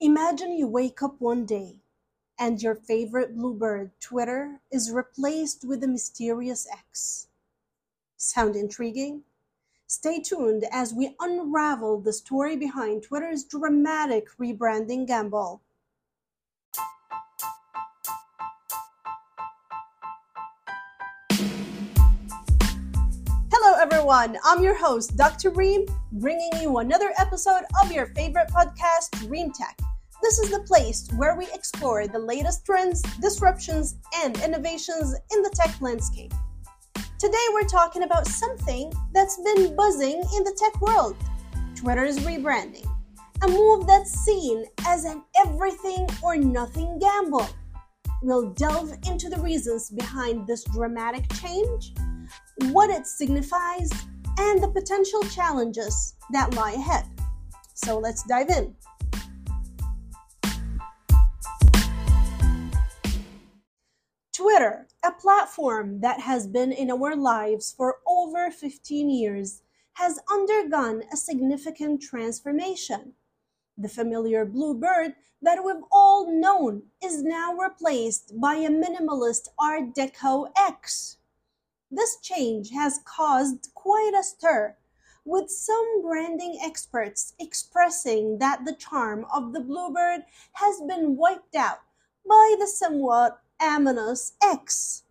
Imagine you wake up one day and your favorite bluebird, Twitter, is replaced with a mysterious X. Sound intriguing? Stay tuned as we unravel the story behind Twitter's dramatic rebranding gamble. Hello, everyone. I'm your host, Dr. Reem, bringing you another episode of your favorite podcast, Reem Tech. This is the place where we explore the latest trends, disruptions, and innovations in the tech landscape. Today, we're talking about something that's been buzzing in the tech world Twitter's rebranding. A move that's seen as an everything or nothing gamble. We'll delve into the reasons behind this dramatic change, what it signifies, and the potential challenges that lie ahead. So let's dive in. Twitter, a platform that has been in our lives for over 15 years, has undergone a significant transformation. The familiar blue bird that we've all known is now replaced by a minimalist Art Deco X. This change has caused quite a stir, with some branding experts expressing that the charm of the bluebird has been wiped out by the somewhat Aminos X.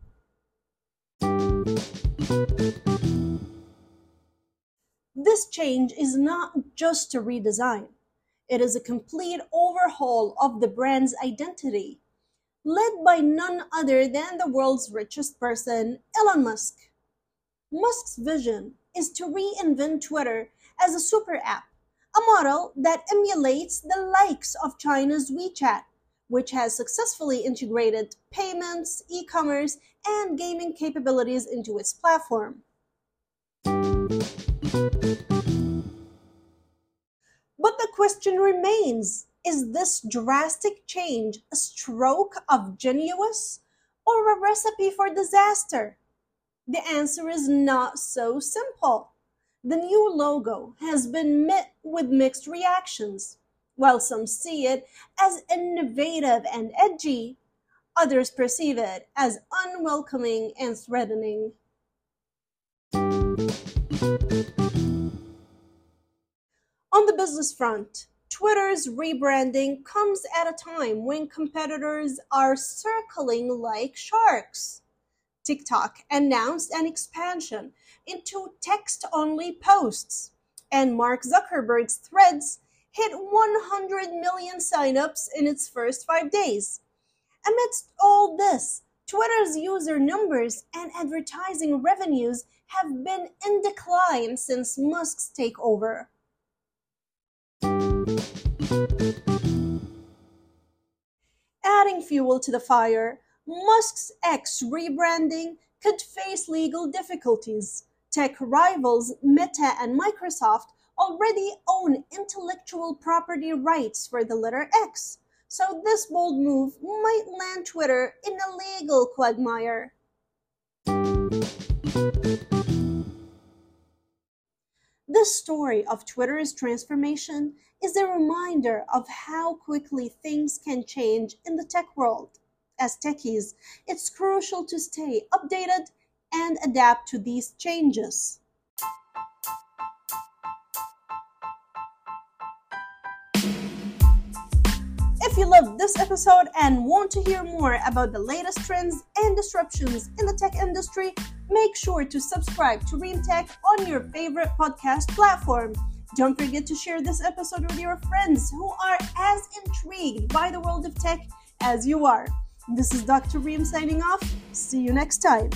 This change is not just a redesign. It is a complete overhaul of the brand's identity, led by none other than the world's richest person, Elon Musk. Musk's vision is to reinvent Twitter as a super app, a model that emulates the likes of China's WeChat which has successfully integrated payments, e commerce, and gaming capabilities into its platform. But the question remains is this drastic change a stroke of genius or a recipe for disaster? The answer is not so simple. The new logo has been met with mixed reactions. While some see it as innovative and edgy, others perceive it as unwelcoming and threatening. On the business front, Twitter's rebranding comes at a time when competitors are circling like sharks. TikTok announced an expansion into text only posts, and Mark Zuckerberg's Threads hit 100 million signups in its first five days. Amidst all this, Twitter's user numbers and advertising revenues have been in decline since Musk's takeover. Adding fuel to the fire, Musk's X rebranding could face legal difficulties. Tech rivals Meta and Microsoft already own intellectual property rights for the letter X, so this bold move might land Twitter in a legal quagmire. This story of Twitter's transformation is a reminder of how quickly things can change in the tech world. As techies, it's crucial to stay updated and adapt to these changes. If you loved this episode and want to hear more about the latest trends and disruptions in the tech industry, make sure to subscribe to Reem Tech on your favorite podcast platform. Don't forget to share this episode with your friends who are as intrigued by the world of tech as you are. This is Dr. Reem signing off. See you next time.